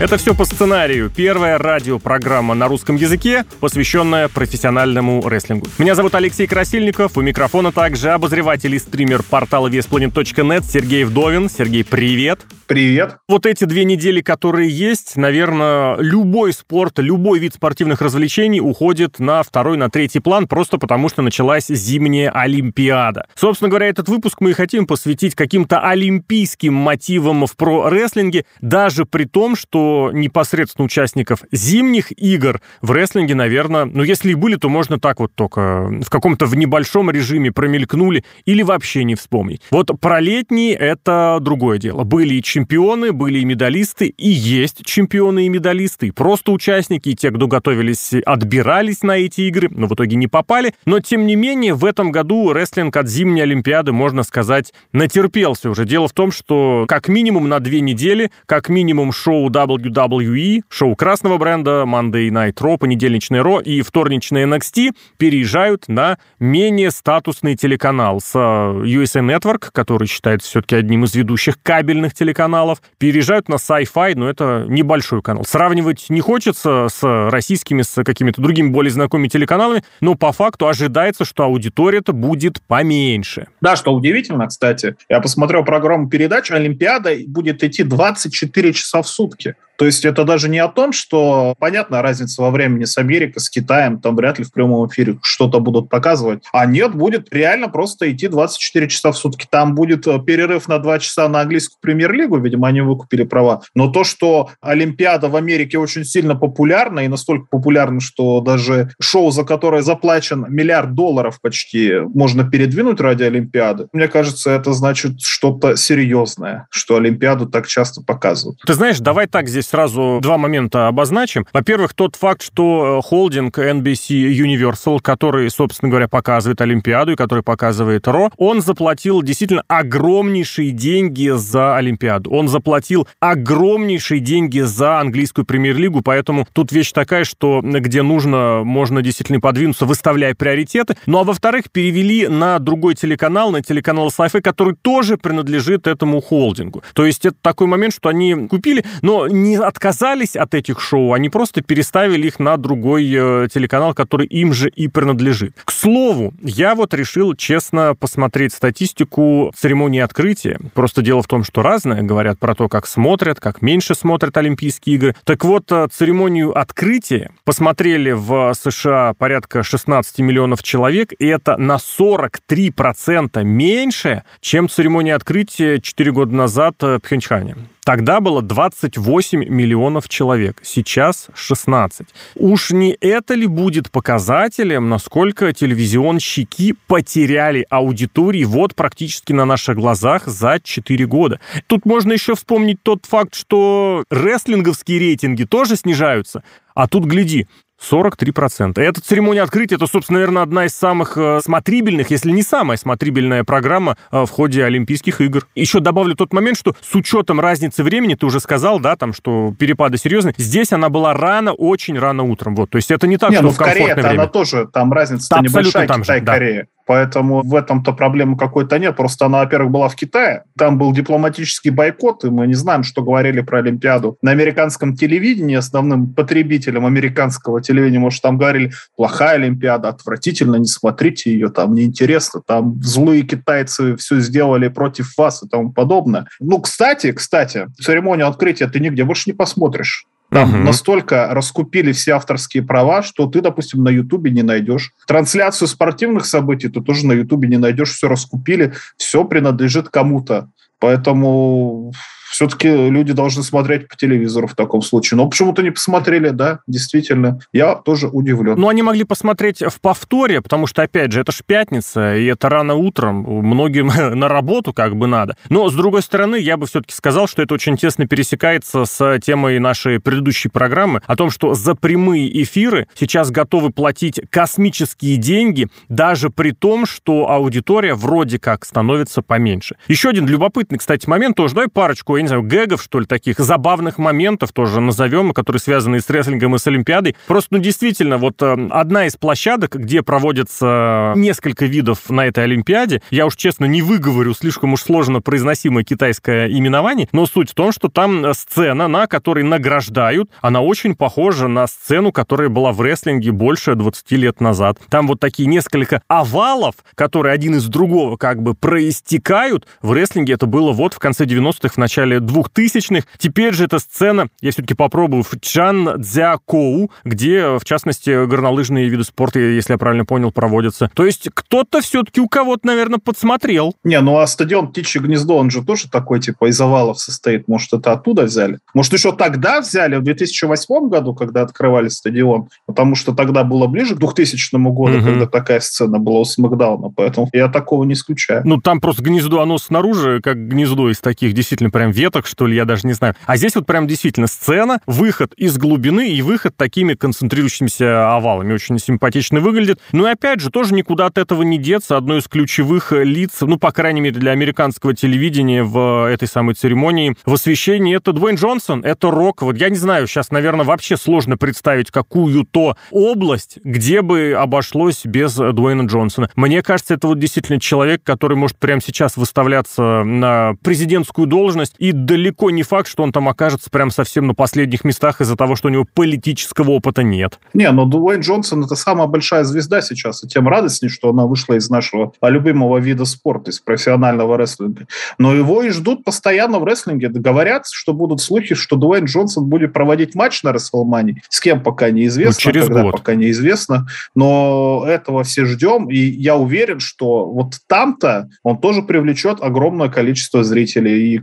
Это все по сценарию. Первая радиопрограмма на русском языке, посвященная профессиональному рестлингу. Меня зовут Алексей Красильников. У микрофона также обозреватель и стример портала VesPlanet.net Сергей Вдовин. Сергей, привет. Привет. Вот эти две недели, которые есть, наверное, любой спорт, любой вид спортивных развлечений уходит на второй, на третий план, просто потому что началась зимняя Олимпиада. Собственно говоря, этот выпуск мы и хотим посвятить каким-то олимпийским мотивам в про-рестлинге, даже при том, что непосредственно участников зимних игр в рестлинге, наверное, ну, если и были, то можно так вот только в каком-то в небольшом режиме промелькнули или вообще не вспомнить. Вот про летние это другое дело. Были и чемпионы, были и медалисты, и есть чемпионы и медалисты, и просто участники, и те, кто готовились, отбирались на эти игры, но в итоге не попали. Но, тем не менее, в этом году рестлинг от зимней Олимпиады, можно сказать, натерпелся уже. Дело в том, что как минимум на две недели, как минимум шоу W WWE, шоу красного бренда, Monday Night Raw, понедельничный Raw и вторничный NXT переезжают на менее статусный телеканал с USA Network, который считается все-таки одним из ведущих кабельных телеканалов, переезжают на Sci-Fi, но это небольшой канал. Сравнивать не хочется с российскими, с какими-то другими более знакомыми телеканалами, но по факту ожидается, что аудитория-то будет поменьше. Да, что удивительно, кстати. Я посмотрел программу передач, Олимпиада будет идти 24 часа в сутки. То есть это даже не о том, что, понятно, разница во времени с Америкой, с Китаем, там вряд ли в прямом эфире что-то будут показывать. А нет, будет реально просто идти 24 часа в сутки. Там будет э, перерыв на 2 часа на английскую премьер-лигу, видимо, они выкупили права. Но то, что Олимпиада в Америке очень сильно популярна, и настолько популярна, что даже шоу, за которое заплачен миллиард долларов почти, можно передвинуть ради Олимпиады, мне кажется, это значит что-то серьезное, что Олимпиаду так часто показывают. Ты знаешь, давай так здесь сразу два момента обозначим. Во-первых, тот факт, что э, холдинг NBC Universal, который, собственно говоря, показывает Олимпиаду и который показывает Ро, он заплатил действительно огромнейшие деньги за Олимпиаду. Он заплатил огромнейшие деньги за английскую премьер-лигу, поэтому тут вещь такая, что где нужно, можно действительно подвинуться, выставляя приоритеты. Ну а во-вторых, перевели на другой телеканал, на телеканал Sci-Fi, который тоже принадлежит этому холдингу. То есть это такой момент, что они купили, но не отказались от этих шоу, они просто переставили их на другой э, телеканал, который им же и принадлежит. К слову, я вот решил честно посмотреть статистику церемонии открытия. Просто дело в том, что разное говорят про то, как смотрят, как меньше смотрят Олимпийские игры. Так вот, э, церемонию открытия посмотрели в США порядка 16 миллионов человек, и это на 43% меньше, чем церемония открытия 4 года назад в Пхенчхане. Тогда было 28 миллионов человек, сейчас 16. Уж не это ли будет показателем, насколько телевизионщики потеряли аудитории вот практически на наших глазах за 4 года? Тут можно еще вспомнить тот факт, что рестлинговские рейтинги тоже снижаются. А тут, гляди, 43%. И эта церемония открытия, это, собственно, наверное, одна из самых э, смотрибельных, если не самая смотрибельная программа э, в ходе Олимпийских игр. Еще добавлю тот момент, что с учетом разницы времени, ты уже сказал, да, там, что перепады серьезные, здесь она была рано, очень рано утром. Вот, то есть это не так, не, что ну, в комфортное Корее время. она тоже, там разница Там небольшая, там же, да. Китай-Корея. Поэтому в этом-то проблемы какой-то нет. Просто она, во-первых, была в Китае. Там был дипломатический бойкот, и мы не знаем, что говорили про Олимпиаду. На американском телевидении, основным потребителем американского телевидения, может, там говорили, плохая Олимпиада, отвратительно, не смотрите ее, там неинтересно, там злые китайцы все сделали против вас и тому подобное. Ну, кстати, кстати, церемонию открытия ты нигде больше не посмотришь. Там Мгм. настолько раскупили все авторские права, что ты, допустим, на Ютубе не найдешь. Трансляцию спортивных событий ты тоже на Ютубе не найдешь. Все раскупили, все принадлежит кому-то. Поэтому все-таки люди должны смотреть по телевизору в таком случае. Но почему-то не посмотрели, да, действительно. Я тоже удивлен. Ну, они могли посмотреть в повторе, потому что, опять же, это ж пятница, и это рано утром, многим на работу как бы надо. Но, с другой стороны, я бы все-таки сказал, что это очень тесно пересекается с темой нашей предыдущей программы о том, что за прямые эфиры сейчас готовы платить космические деньги, даже при том, что аудитория вроде как становится поменьше. Еще один любопытный, кстати, момент тоже, давай парочку, не знаю, гэгов, что ли, таких забавных моментов тоже назовем, которые связаны с рестлингом и с Олимпиадой. Просто, ну, действительно, вот э, одна из площадок, где проводятся несколько видов на этой Олимпиаде, я уж честно не выговорю слишком уж сложно произносимое китайское именование, но суть в том, что там сцена, на которой награждают, она очень похожа на сцену, которая была в рестлинге больше 20 лет назад. Там вот такие несколько овалов, которые один из другого как бы проистекают. В рестлинге это было вот в конце 90-х, в начале 2000-х. Теперь же эта сцена, я все-таки попробую, в Чан Цзякоу, где, в частности, горнолыжные виды спорта, если я правильно понял, проводятся. То есть кто-то все-таки у кого-то, наверное, подсмотрел. Не, ну а стадион «Птичье гнездо», он же тоже такой, типа, из овалов состоит. Может, это оттуда взяли? Может, еще тогда взяли, в 2008 году, когда открывали стадион? Потому что тогда было ближе к 2000 году, угу. когда такая сцена была у Смакдауна, поэтому я такого не исключаю. Ну, там просто гнездо, оно снаружи, как гнездо из таких действительно прям веток, что ли, я даже не знаю. А здесь вот прям действительно сцена, выход из глубины и выход такими концентрирующимися овалами. Очень симпатично выглядит. Ну и опять же, тоже никуда от этого не деться. Одно из ключевых лиц, ну, по крайней мере, для американского телевидения в этой самой церемонии в освещении это Дуэйн Джонсон, это рок. Вот я не знаю, сейчас, наверное, вообще сложно представить какую-то область, где бы обошлось без Дуэйна Джонсона. Мне кажется, это вот действительно человек, который может прямо сейчас выставляться на президентскую должность, и далеко не факт, что он там окажется прям совсем на последних местах из-за того, что у него политического опыта нет. Не, но Дуэйн Джонсон — это самая большая звезда сейчас, и тем радостней, что она вышла из нашего любимого вида спорта, из профессионального рестлинга. Но его и ждут постоянно в рестлинге. Говорят, что будут слухи, что Дуэйн Джонсон будет проводить матч на Рестлмании. С кем пока неизвестно, ну, через когда год. пока неизвестно. Но этого все ждем, и я уверен, что вот там-то он тоже привлечет огромное количество зрителей, и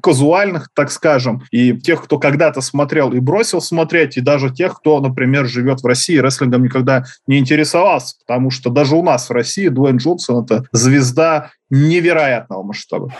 казуальных, так скажем, и тех, кто когда-то смотрел и бросил смотреть, и даже тех, кто, например, живет в России, рестлингом никогда не интересовался, потому что даже у нас в России Дуэйн Джонсон — это звезда невероятного масштаба.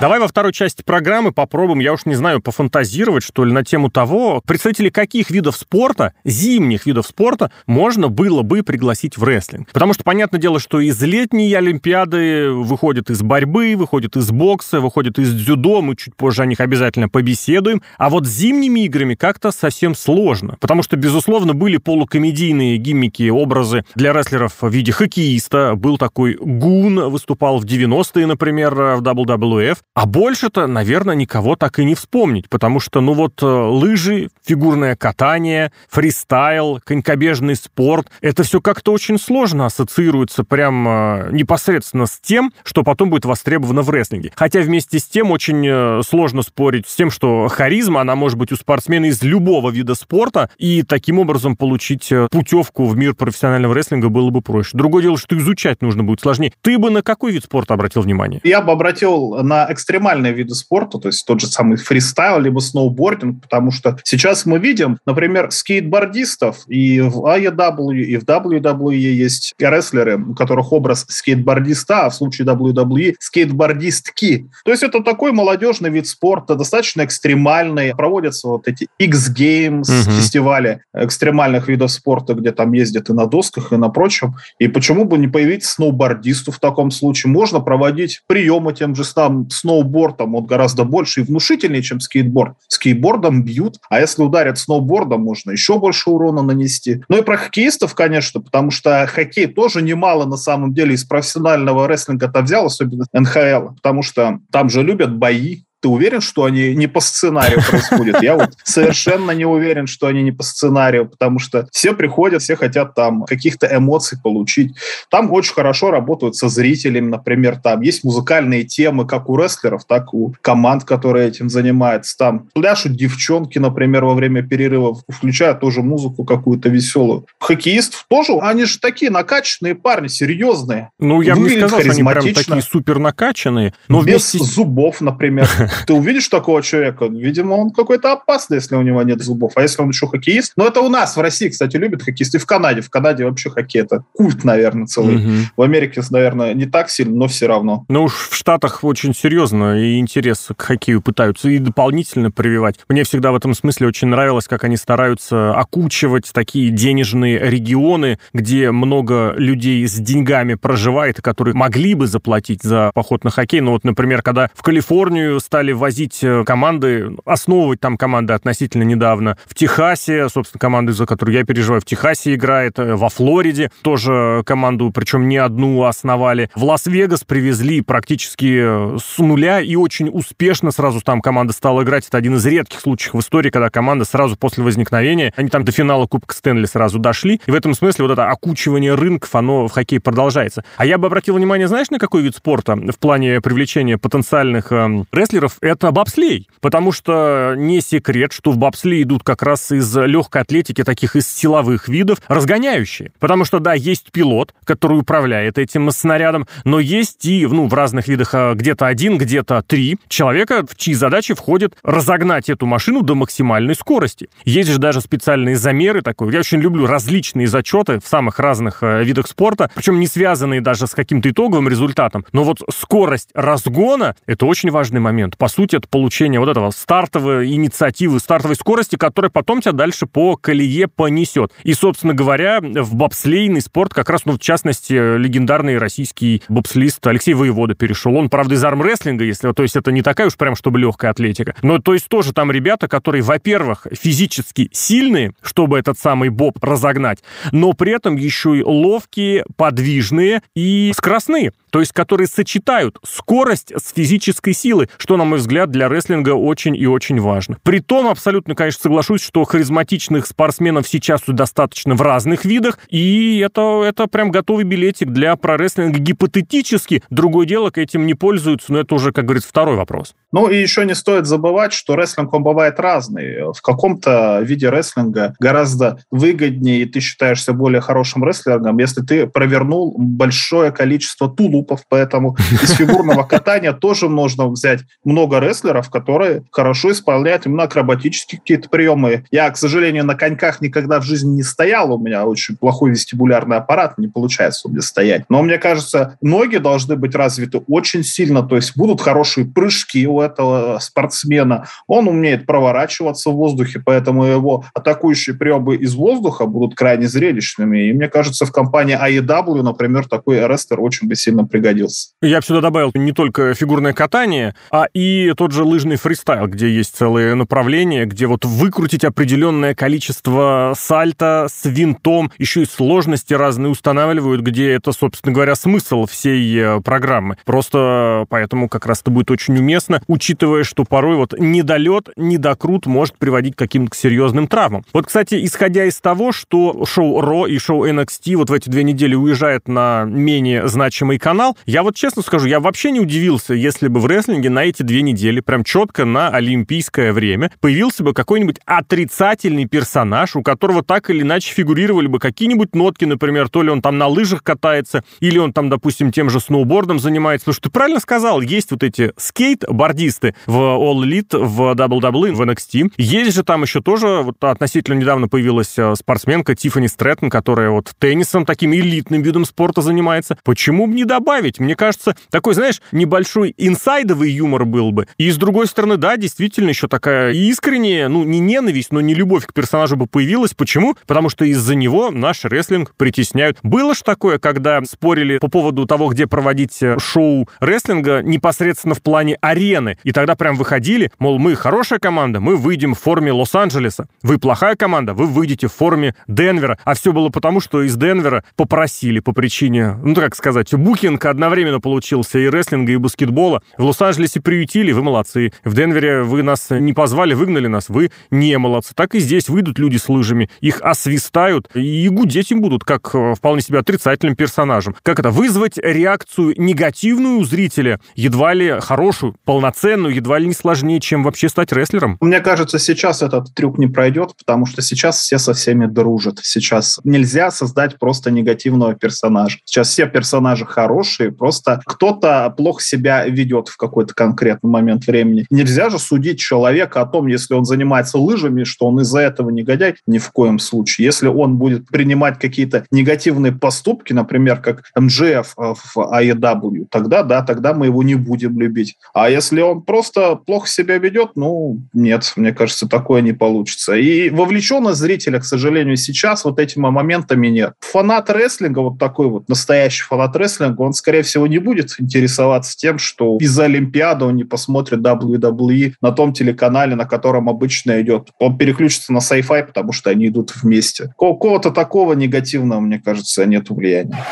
Давай во второй части программы попробуем, я уж не знаю, пофантазировать, что ли, на тему того, представители каких видов спорта, зимних видов спорта, можно было бы пригласить в рестлинг. Потому что, понятное дело, что из летней Олимпиады выходят из борьбы, выходят из бокса, выходят из дзюдо, мы чуть позже о них обязательно побеседуем. А вот с зимними играми как-то совсем сложно. Потому что, безусловно, были полукомедийные гиммики, образы для рестлеров в виде хоккеиста. Был такой Гун, выступал в 90-е, например, в WWF. А больше-то, наверное, никого так и не вспомнить, потому что, ну вот, э, лыжи, фигурное катание, фристайл, конькобежный спорт, это все как-то очень сложно ассоциируется прям э, непосредственно с тем, что потом будет востребовано в рестлинге. Хотя вместе с тем очень э, сложно спорить с тем, что харизма, она может быть у спортсмена из любого вида спорта, и таким образом получить путевку в мир профессионального рестлинга было бы проще. Другое дело, что изучать нужно будет сложнее. Ты бы на какой вид спорта обратил внимание? Я бы обратил на экстремальные виды спорта, то есть тот же самый фристайл, либо сноубординг, потому что сейчас мы видим, например, скейтбордистов, и в AEW, и в WWE есть рестлеры, у которых образ скейтбордиста, а в случае WWE скейтбордистки. То есть это такой молодежный вид спорта, достаточно экстремальный. Проводятся вот эти X-Games, угу. фестивали экстремальных видов спорта, где там ездят и на досках, и на прочем. И почему бы не появиться сноубордисту в таком случае? Можно проводить приемы тем же самым сноуборд там вот гораздо больше и внушительнее, чем скейтборд. Скейтбордом бьют, а если ударят сноубордом, можно еще больше урона нанести. Ну и про хоккеистов, конечно, потому что хоккей тоже немало на самом деле из профессионального рестлинга-то взял, особенно НХЛ, потому что там же любят бои, ты уверен, что они не по сценарию происходят? Я вот совершенно не уверен, что они не по сценарию, потому что все приходят, все хотят там каких-то эмоций получить. Там очень хорошо работают со зрителями, например, там есть музыкальные темы как у рестлеров, так и у команд, которые этим занимаются. Там пляшут девчонки, например, во время перерывов, включают тоже музыку какую-то веселую. Хоккеистов тоже, они же такие накачанные парни, серьезные. Ну, я бы не сказал, что они прям такие супер накачанные. Но Без вместе... зубов, например. Ты увидишь такого человека, видимо, он какой-то опасный, если у него нет зубов. А если он еще хоккеист? Но это у нас в России, кстати, любят хоккеисты. И в Канаде. В Канаде вообще хоккей это культ, наверное, целый. Угу. В Америке, наверное, не так сильно, но все равно. Ну уж в Штатах очень серьезно и интерес к хоккею пытаются и дополнительно прививать. Мне всегда в этом смысле очень нравилось, как они стараются окучивать такие денежные регионы, где много людей с деньгами проживает, которые могли бы заплатить за поход на хоккей. Ну вот, например, когда в Калифорнию стали возить э, команды, основывать там команды относительно недавно, в Техасе, собственно, команды, за которую я переживаю, в Техасе играет, э, во Флориде тоже команду, причем не одну основали. В Лас-Вегас привезли практически э, с нуля и очень успешно сразу там команда стала играть. Это один из редких случаев в истории, когда команда сразу после возникновения, они там до финала Кубка Стэнли сразу дошли. И в этом смысле вот это окучивание рынков, оно в хоккее продолжается. А я бы обратил внимание, знаешь, на какой вид спорта в плане привлечения потенциальных э, рестлеров? Это бобслей. Потому что не секрет, что в бобслей идут как раз из легкой атлетики, таких из силовых видов, разгоняющие. Потому что, да, есть пилот, который управляет этим снарядом, но есть и, ну, в разных видах э, где-то один, где-то три человека, в чьи задачи входит разогнать эту машину до максимальной скорости. Есть же даже специальные замеры такой. Я очень люблю различные зачеты в самых разных э, видах спорта, причем не связанные даже с каким-то итоговым результатом. Но вот скорость разгона — это очень важный момент. По сути, это получение вот этого стартовой инициативы, стартовой скорости, которая потом тебя дальше по колее понесет. И, собственно говоря, в бобслейный спорт как раз, ну, в частности, легендарный российский бобслист Алексей Воевода перешел. Он, правда, из армрестлинга, если, то есть это не такая уж прям, чтобы легкая атлетика. Но то есть тоже там ребята, которые, во-первых, физически сильные, чтобы этот самый боб разогнать, но при этом еще и ловкие, подвижные и скоростные то есть которые сочетают скорость с физической силой, что, на мой взгляд, для рестлинга очень и очень важно. При том, абсолютно, конечно, соглашусь, что харизматичных спортсменов сейчас достаточно в разных видах, и это, это прям готовый билетик для прорестлинга гипотетически. Другое дело, к этим не пользуются, но это уже, как говорится, второй вопрос. Ну и еще не стоит забывать, что рестлинг, он бывает разный. В каком-то виде рестлинга гораздо выгоднее, и ты считаешься более хорошим рестлингом, если ты провернул большое количество тулуп трупов, поэтому из фигурного катания тоже нужно взять много рестлеров, которые хорошо исполняют именно акробатические какие-то приемы. Я, к сожалению, на коньках никогда в жизни не стоял, у меня очень плохой вестибулярный аппарат, не получается у меня стоять. Но мне кажется, ноги должны быть развиты очень сильно, то есть будут хорошие прыжки у этого спортсмена, он умеет проворачиваться в воздухе, поэтому его атакующие приемы из воздуха будут крайне зрелищными. И мне кажется, в компании AEW, например, такой рестлер очень бы сильно пригодился. Я бы сюда добавил не только фигурное катание, а и тот же лыжный фристайл, где есть целые направления, где вот выкрутить определенное количество сальто с винтом, еще и сложности разные устанавливают, где это, собственно говоря, смысл всей э, программы. Просто поэтому как раз это будет очень уместно, учитывая, что порой вот недолет, недокрут может приводить к каким-то серьезным травмам. Вот, кстати, исходя из того, что шоу Ро и шоу NXT вот в эти две недели уезжает на менее значимый канал, канал. Я вот честно скажу, я вообще не удивился, если бы в рестлинге на эти две недели, прям четко на олимпийское время, появился бы какой-нибудь отрицательный персонаж, у которого так или иначе фигурировали бы какие-нибудь нотки, например, то ли он там на лыжах катается, или он там, допустим, тем же сноубордом занимается. Потому что ты правильно сказал, есть вот эти скейт-бордисты в All Elite, в WWE, в NXT. Есть же там еще тоже, вот относительно недавно появилась э, спортсменка Тиффани Стрэттон, которая вот теннисом, таким элитным видом спорта занимается. Почему бы не добавить добавить. Мне кажется, такой, знаешь, небольшой инсайдовый юмор был бы. И с другой стороны, да, действительно, еще такая искренняя, ну, не ненависть, но не любовь к персонажу бы появилась. Почему? Потому что из-за него наш рестлинг притесняют. Было ж такое, когда спорили по поводу того, где проводить э, шоу рестлинга непосредственно в плане арены. И тогда прям выходили, мол, мы хорошая команда, мы выйдем в форме Лос-Анджелеса. Вы плохая команда, вы выйдете в форме Денвера. А все было потому, что из Денвера попросили по причине, ну, как сказать, букинг рынка одновременно получился и рестлинга, и баскетбола. В Лос-Анджелесе приютили, вы молодцы. В Денвере вы нас не позвали, выгнали нас, вы не молодцы. Так и здесь выйдут люди с лыжами, их освистают и гудеть им будут, как э, вполне себе отрицательным персонажем. Как это? Вызвать реакцию негативную у зрителя, едва ли хорошую, полноценную, едва ли не сложнее, чем вообще стать рестлером. Мне кажется, сейчас этот трюк не пройдет, потому что сейчас все со всеми дружат. Сейчас нельзя создать просто негативного персонажа. Сейчас все персонажи хорошие, хорошие, просто кто-то плохо себя ведет в какой-то конкретный момент времени. Нельзя же судить человека о том, если он занимается лыжами, что он из-за этого негодяй, ни в коем случае. Если он будет принимать какие-то негативные поступки, например, как МЖФ в AEW, тогда да, тогда мы его не будем любить. А если он просто плохо себя ведет, ну, нет, мне кажется, такое не получится. И вовлеченность зрителя, к сожалению, сейчас вот этими моментами нет. Фанат рестлинга, вот такой вот настоящий фанат рестлинга, он, скорее всего, не будет интересоваться тем, что из-за Олимпиады он не посмотрит WWE на том телеканале, на котором обычно идет. Он переключится на sci-fi, потому что они идут вместе. Какого-то такого негативного, мне кажется, нет влияния.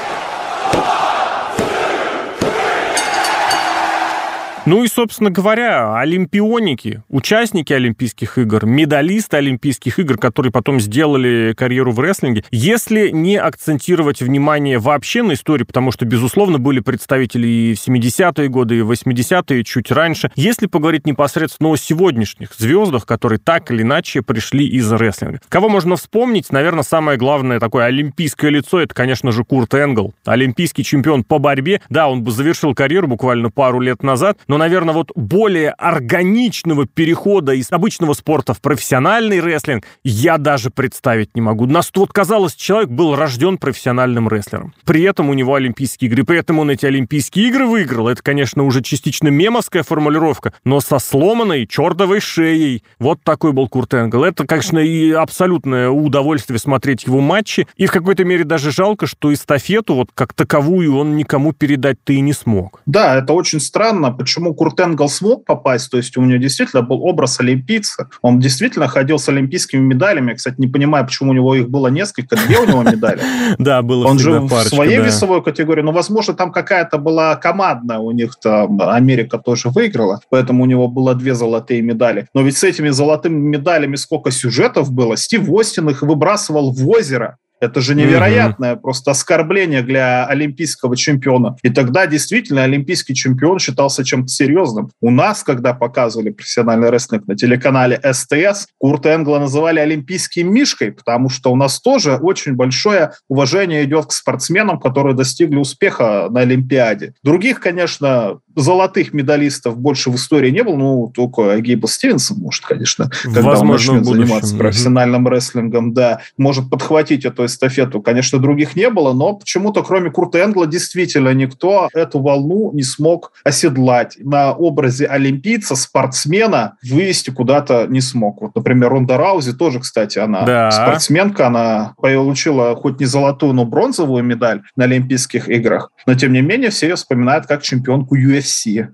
Ну и, собственно говоря, олимпионики, участники Олимпийских игр, медалисты Олимпийских игр, которые потом сделали карьеру в рестлинге, если не акцентировать внимание вообще на истории, потому что, безусловно, были представители и в 70-е годы, и в 80-е, чуть раньше, если поговорить непосредственно о сегодняшних звездах, которые так или иначе пришли из рестлинга. Кого можно вспомнить? Наверное, самое главное такое олимпийское лицо, это, конечно же, Курт Энгл, олимпийский чемпион по борьбе. Да, он бы завершил карьеру буквально пару лет назад, но, наверное, вот более органичного перехода из обычного спорта в профессиональный рестлинг я даже представить не могу. Нас вот казалось, человек был рожден профессиональным рестлером. При этом у него Олимпийские игры, при этом он эти Олимпийские игры выиграл. Это, конечно, уже частично мемовская формулировка, но со сломанной чертовой шеей. Вот такой был Курт Энгл. Это, конечно, и абсолютное удовольствие смотреть его матчи. И в какой-то мере даже жалко, что эстафету вот как таковую он никому передать-то и не смог. Да, это очень странно. Почему почему Курт Энгл смог попасть, то есть у него действительно был образ олимпийца, он действительно ходил с олимпийскими медалями, кстати, не понимаю, почему у него их было несколько, две у него медали. Да, было Он же в своей весовой категории, но, возможно, там какая-то была командная у них, там Америка тоже выиграла, поэтому у него было две золотые медали. Но ведь с этими золотыми медалями сколько сюжетов было, Стив Остин их выбрасывал в озеро, это же невероятное mm-hmm. просто оскорбление для олимпийского чемпиона. И тогда действительно олимпийский чемпион считался чем-то серьезным. У нас, когда показывали профессиональный рестлинг на телеканале СТС, Курта Энгла называли олимпийским мишкой, потому что у нас тоже очень большое уважение идет к спортсменам, которые достигли успеха на Олимпиаде. Других, конечно, золотых медалистов больше в истории не было, ну, только Гейбл Стивенсон может, конечно, когда Возможно, он начнет заниматься профессиональным рестлингом, да, может подхватить эту эстафету. Конечно, других не было, но почему-то кроме Курта Энгла действительно никто эту волну не смог оседлать. На образе олимпийца, спортсмена вывести куда-то не смог. Вот, например, Ронда Раузи тоже, кстати, она да. спортсменка, она получила хоть не золотую, но бронзовую медаль на Олимпийских играх, но тем не менее все ее вспоминают как чемпионку UFC.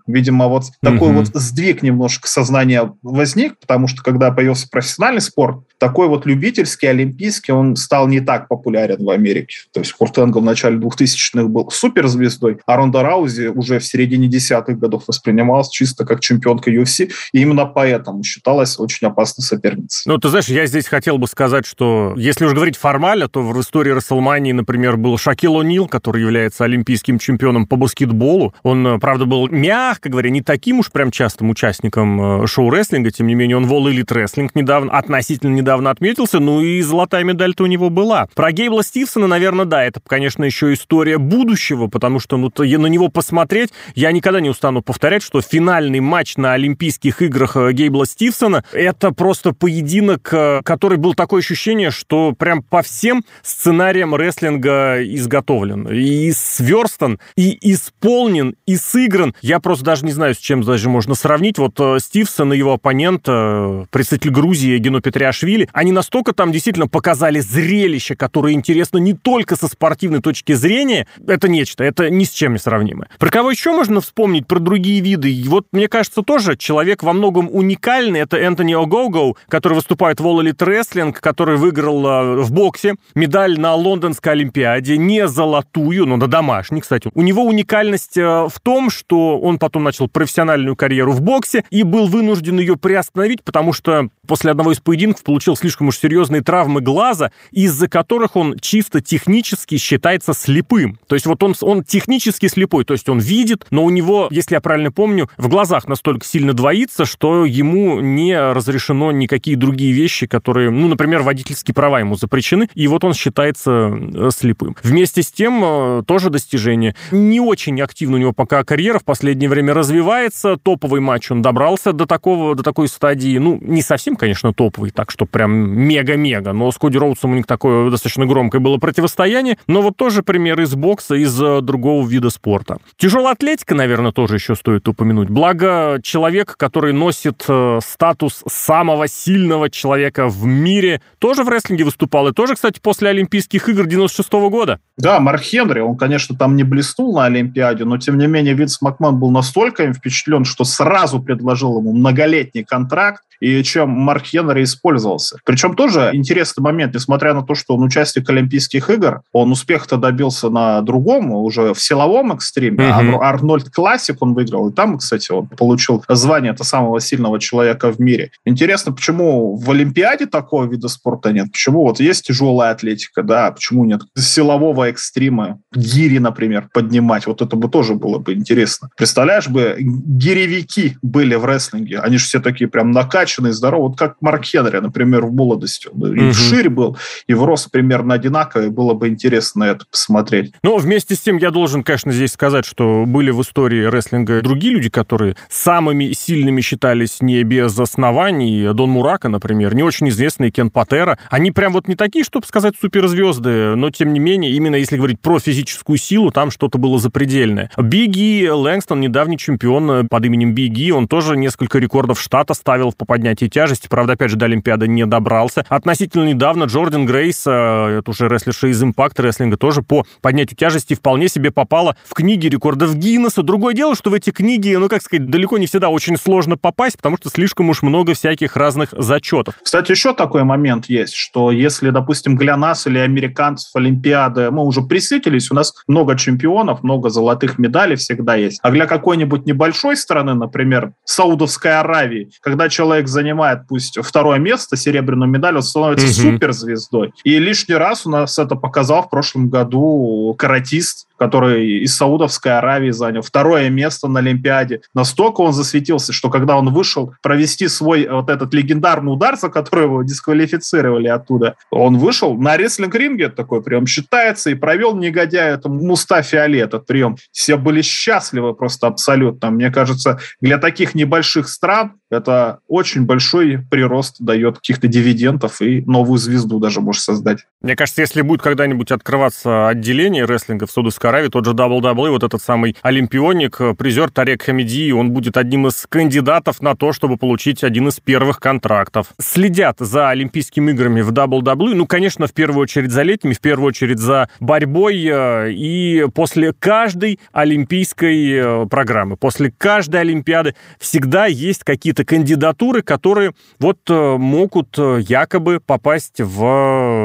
Видимо, вот такой вот сдвиг немножко сознания возник, потому что когда появился профессиональный спорт, такой вот любительский, олимпийский, он стал не так популярен в Америке. То есть Курт Энгл в начале 2000-х был суперзвездой, а Ронда Раузи уже в середине десятых годов воспринималась чисто как чемпионка UFC, и именно поэтому считалась очень опасной соперницей. Ну, ты знаешь, я здесь хотел бы сказать, что если уж говорить формально, то в истории Расселмании, например, был Шакил О'Нил, который является олимпийским чемпионом по баскетболу. Он, правда, был, мягко говоря, не таким уж прям частым участником э, шоу-рестлинга, тем не менее, он в All Elite Wrestling недавно, относительно недавно отметился, ну и золотая медаль-то у него была. Про Гейбла Стивсона, наверное, да, это, конечно, еще история будущего, потому что ну, на него посмотреть, я никогда не устану повторять, что финальный матч на Олимпийских играх э, Гейбла Стивсона это просто поединок, э, который был такое ощущение, что прям по всем сценариям рестлинга изготовлен. И сверстан, и исполнен, и сыгран. Я просто даже не знаю, с чем даже можно сравнить. Вот э, Стивсон и его оппонент, представитель Грузии Гену Петриашвили, они настолько там действительно показали зрелище, которое интересно не только со спортивной точки зрения, это нечто, это ни с чем не сравнимо. Про кого еще можно вспомнить, про другие виды? И вот, мне кажется, тоже человек во многом уникальный. Это Энтони О'Гоу, который выступает в All Elite Wrestling, который выиграл э, в боксе медаль на Лондонской Олимпиаде, не золотую, но на домашней, кстати. У него уникальность э, в том, что он потом начал профессиональную карьеру в боксе и был вынужден ее приостановить, потому что после одного из поединков получил слишком уж серьезные травмы глаза, из-за которых он чисто технически считается слепым. То есть вот он, он технически слепой, то есть он видит, но у него, если я правильно помню, в глазах настолько сильно двоится, что ему не разрешено никакие другие вещи, которые, ну, например, водительские права ему запрещены, и вот он считается э, слепым. Вместе с тем, э, тоже достижение. Не очень активно у него пока карьера в последнее время развивается, топовый матч он добрался до такого, до такой стадии, ну, не совсем, конечно, топовый, так что прям мега-мега, но с Коди Роудсом у них такое достаточно громкое было противостояние, но вот тоже пример из бокса, из э, другого вида спорта. Тяжелая атлетика, наверное, тоже еще стоит упомянуть. Благо, человек, который носит э, статус самого сильного человека в мире, тоже в рестлинге выступал, и тоже, кстати, после Олимпийских игр 96 -го года. Да, Марк Хенри, он, конечно, там не блеснул на Олимпиаде, но, тем не менее, Винс Макман был настолько им впечатлен, что сразу предложил ему многолетний контракт, и чем Марк Хенри использовался. Причем тоже интересный момент, несмотря на то, что он участник Олимпийских игр, он успех-то добился на другом, уже в силовом экстриме. Mm-hmm. Арнольд Классик он выиграл, и там, кстати, он получил звание это самого сильного человека в мире. Интересно, почему в Олимпиаде такого вида спорта нет? Почему вот есть тяжелая атлетика, да, почему нет силового экстрима, гири, например, поднимать? Вот это бы тоже было бы интересно. Представляешь бы, гиревики были в рестлинге, они же все такие прям накачанные, накачанный, здоровый, вот как Марк Хенри, например, в молодости. Он и угу. вширь был, и в рост примерно одинаковый. Было бы интересно это посмотреть. Ну, вместе с тем я должен, конечно, здесь сказать, что были в истории рестлинга другие люди, которые самыми сильными считались не без оснований. Дон Мурака, например, не очень известный Кен Патера. Они прям вот не такие, чтобы сказать, суперзвезды, но тем не менее, именно если говорить про физическую силу, там что-то было запредельное. Бигги Лэнгстон, недавний чемпион под именем Бигги, он тоже несколько рекордов штата ставил в попадении поднятии тяжести. Правда, опять же, до Олимпиады не добрался. Относительно недавно Джордан Грейс, э, это уже рестлерша из Impact рестлинга, тоже по поднятию тяжести вполне себе попала в книги рекордов Гиннесса. Другое дело, что в эти книги, ну, как сказать, далеко не всегда очень сложно попасть, потому что слишком уж много всяких разных зачетов. Кстати, еще такой момент есть, что если, допустим, для нас или американцев Олимпиады, мы уже присытились, у нас много чемпионов, много золотых медалей всегда есть. А для какой-нибудь небольшой страны, например, Саудовской Аравии, когда человек занимает пусть второе место, серебряную медаль, он становится угу. суперзвездой. И лишний раз у нас это показал в прошлом году каратист который из Саудовской Аравии занял второе место на Олимпиаде. Настолько он засветился, что когда он вышел провести свой вот этот легендарный удар, за который его дисквалифицировали оттуда, он вышел на рестлинг-ринге, такой прием считается, и провел негодяя это Мустафи Али этот прием. Все были счастливы просто абсолютно. Мне кажется, для таких небольших стран это очень большой прирост дает каких-то дивидендов и новую звезду даже может создать. Мне кажется, если будет когда-нибудь открываться отделение рестлинга в Саудовской Аравии, тот же WWE, вот этот самый олимпионик, призер Тарек Хамиди, он будет одним из кандидатов на то, чтобы получить один из первых контрактов. Следят за Олимпийскими играми в WWE, ну, конечно, в первую очередь за летними, в первую очередь за борьбой, э, и после каждой олимпийской э, программы, после каждой Олимпиады всегда есть какие-то кандидатуры, которые вот могут якобы попасть в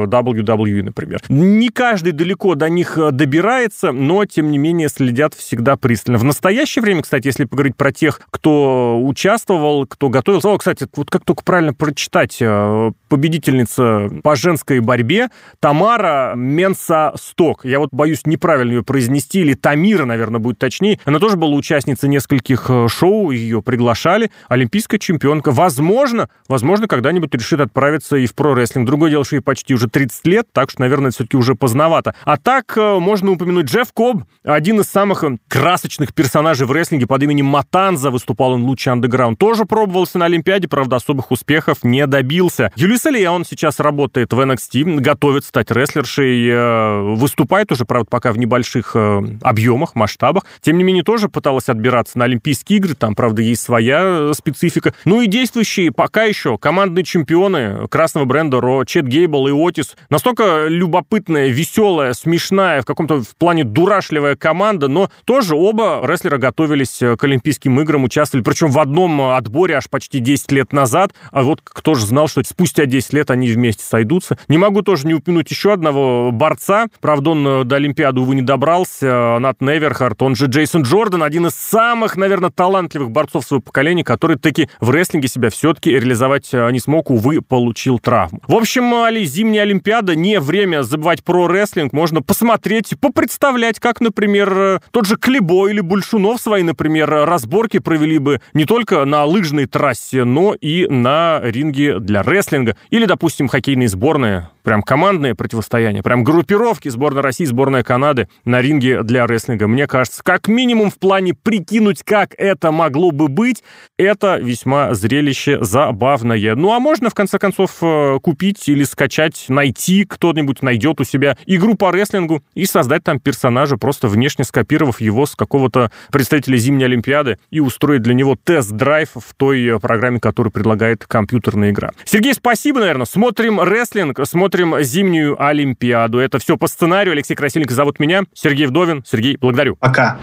WWE, например. Не каждый далеко до них добирается, но, тем не менее, следят всегда пристально. В настоящее время, кстати, если поговорить про тех, кто участвовал, кто готовился... О, кстати, вот как только правильно прочитать, э, победительница по женской борьбе Тамара Менса-Сток. Я вот боюсь неправильно ее произнести, или Тамира, наверное, будет точнее. Она тоже была участницей нескольких э, шоу, ее приглашали. Олимпийская чемпионка. Возможно, возможно, когда-нибудь решит отправиться и в про-рестлинг. Другое дело, что ей почти уже 30 лет, так что, наверное, все-таки уже поздновато. А так э, можно упомянуть Джефф Коб, один из самых э, красочных персонажей в рестлинге под именем Матанза, выступал он в Луче Андеграунд, тоже пробовался на Олимпиаде, правда, особых успехов не добился. Юлис он сейчас работает в NXT, готовит стать рестлершей, э, выступает уже, правда, пока в небольших объемах, масштабах. Тем не менее, тоже пыталась отбираться на Олимпийские игры, там, правда, есть своя специфика. Ну и действует действующие пока еще командные чемпионы красного бренда Ро, Чет Гейбл и Отис. Настолько любопытная, веселая, смешная, в каком-то в плане дурашливая команда, но тоже оба рестлера готовились к Олимпийским играм, участвовали, причем в одном отборе аж почти 10 лет назад. А вот кто же знал, что спустя 10 лет они вместе сойдутся. Не могу тоже не упомянуть еще одного борца. Правда, он до Олимпиады, увы, не добрался. Нат Неверхард, он же Джейсон Джордан, один из самых, наверное, талантливых борцов своего поколения, который таки в рестлинге себя все-таки реализовать э, не смог, увы, получил травму. В общем, Али, зимняя Олимпиада, не время забывать про рестлинг, можно посмотреть, попредставлять, как, например, э, тот же Клебо или Большунов свои, например, разборки провели бы не только на лыжной трассе, но и на ринге для рестлинга. Или, допустим, хоккейные сборные прям командное противостояние, прям группировки сборная России, сборная Канады на ринге для рестлинга. Мне кажется, как минимум в плане прикинуть, как это могло бы быть, это весьма зрелище забавное. Ну, а можно, в конце концов, э, купить или скачать, найти, кто-нибудь найдет у себя игру по рестлингу и создать там персонажа, просто внешне скопировав его с какого-то представителя зимней Олимпиады и устроить для него тест-драйв в той программе, которую предлагает компьютерная игра. Сергей, спасибо, наверное. Смотрим рестлинг, смотрим зимнюю Олимпиаду. Это все по сценарию. Алексей Красильников зовут меня. Сергей Вдовин. Сергей, благодарю. Пока.